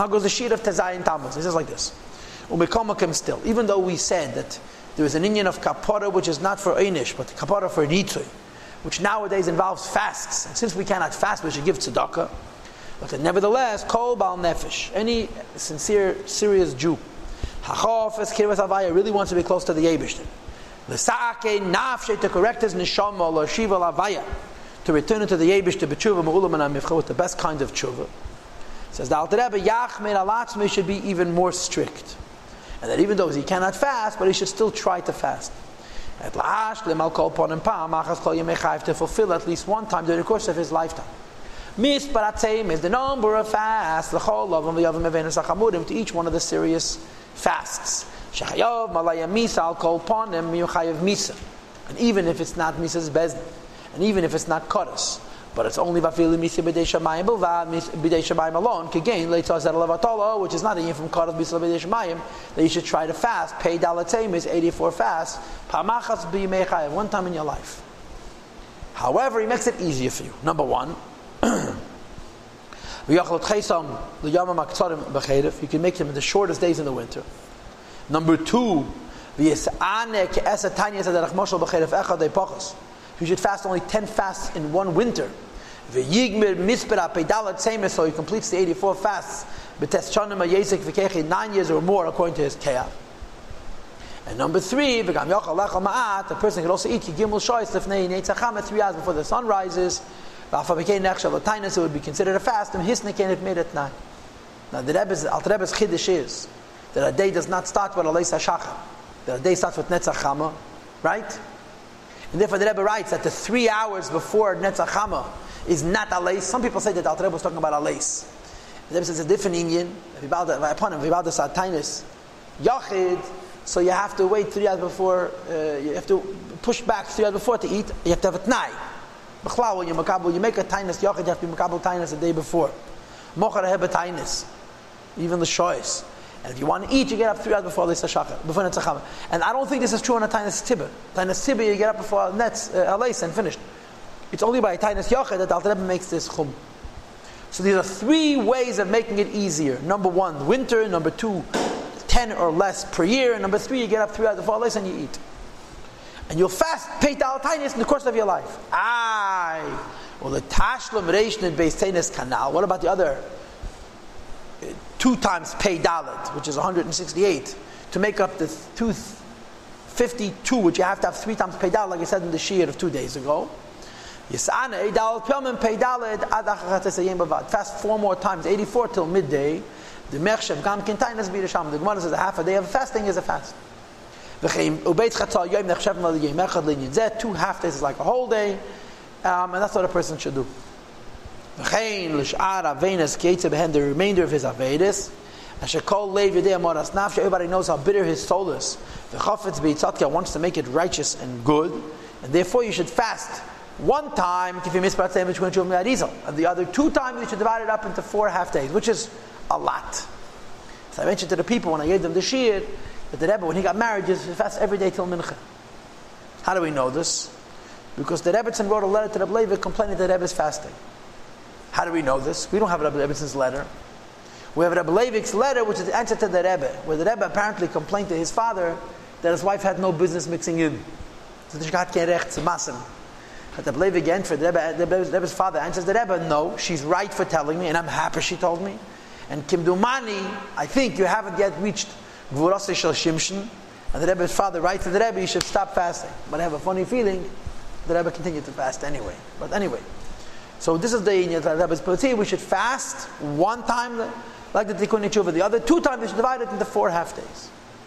Now goes the sheet of Tezayin Tammuz. He says like this. Umikomakim still. Even though we said that there is an inyan of kapara which is not for Einish, but kapara for Nitzui, which nowadays involves fasts. And since we cannot fast, we should give tzedakah. But nevertheless, kol bal nefesh, any sincere, serious Jew, hachaf es kirvas avaya, really wants to be close to the Yebishter. L'sa'ake nafshe to correct his neshama shiva avaya, to return into the Yebishter b'tshuva ma'ulam and with the best kind of tshuva. Says the Alter Rebbe, Yachmer alatzmi should be even more strict. And that even though he cannot fast, but he should still try to fast. At last, to fulfill at least one time during the course of his lifetime. Misparatzim is the number of fasts, the whole of them, to each one of the serious fasts. Shachayov, Malaya Misa, Al Kol Ponim, Yuchayev Misa. And even if it's not Misa's Bezdin, and even if it's not Kodesh, but it's only Vafili Misa B'dei Shamayim Bilvad, B'dei Shamayim alone, Kagain, Zed Levatolo, which is not even from Kodesh Misa B'dei Shamayim, that you should try to fast. Pay Dalatem is 84 fasts. Pamachas B'yimechayev, one time in your life. However, he makes it easier for you. Number one, you can make in the shortest days in the winter. Number two, you should fast only 10 fasts in one winter. So he completes the 84 fasts. Nine years or more according to his kiyah. And number three, the person can also eat three hours before the sun rises. It would be considered a fast, and hisnikin it made at night. Now the Rebbe's, Alter Rebbe's chiddush is that a day does not start with Aleis HaShachar. That a day starts with Netz HaChama, right? And therefore the Rebbe writes that the three hours before Netz HaChama is not Aleis. Some people say that Alter Rebbe was talking about Aleis. The Rebbe says it's a different inyan. Upon him, Vibal the Satainis. Yachid, so you have to wait three hours before, uh, you have to push back three hours before to eat. You have to have a tnai. B'chlal, when you makabel, you make a tainus yachid, you have to be makabel tainus the day before. Mochar hebe tainus, even the shoyes. And if you want to eat, you get up three hours before Leisa Shachar, before Netz HaChama. And I don't think this is true on a Tainus Tibba. Tainus Tibba, you get up before Netz, uh, and finished. It's only by Tainus Yachid that Al makes this chum. So these are three ways of making it easier. Number one, winter. Number two, 10 or less per year. And number three, you get up three hours before Leisa and you eat and you'll fast pay tiniest in the course of your life. Aye. Well, the Tashlam Reishin and Beis Tainis Canal. What about the other uh, two times pay dalit, which is 168, to make up the 252, which you have to have three times pay dalit, like I said in the Shir of two days ago. Fast four more times, 84 till midday. The Mechshav Gam Kintainas Bidasham. The Gemara says a half a day of fasting is a fast. Two half days is like a whole day, um, and that's what a person should do. The remainder of his Avedis. Everybody knows how bitter his soul is. The Chafetz wants to make it righteous and good, and therefore you should fast one time if you miss and the other two times you should divide it up into four half days, which is a lot. So I mentioned to the people when I gave them the shir but the Rebbe, when he got married, just fast every day till Mincha. How do we know this? Because the Rebbetzin wrote a letter to the Rebbe complaining that the Rebbe is fasting. How do we know this? We don't have Rebbe Rebbetzin letter. We have Rebbe Levik's letter, which is the answer to the Rebbe, where the Rebbe apparently complained to his father that his wife had no business mixing in. So the Shkat massen. But the Levik answered, the, Rebbe, uh, the Rebbe's father answers the Rebbe, no, she's right for telling me, and I'm happy she told me. And Kimdumani, I think you haven't yet reached Gvurase Shel Shimshon, and the Rebbe's father writes to the Rebbe, you should stop fasting. But I have a funny feeling the Rebbe continued to fast anyway. But anyway, so this is the Rebbe's But we should fast one time, like the Tikkun Tshuva. The other two times, we should divide it into four half days.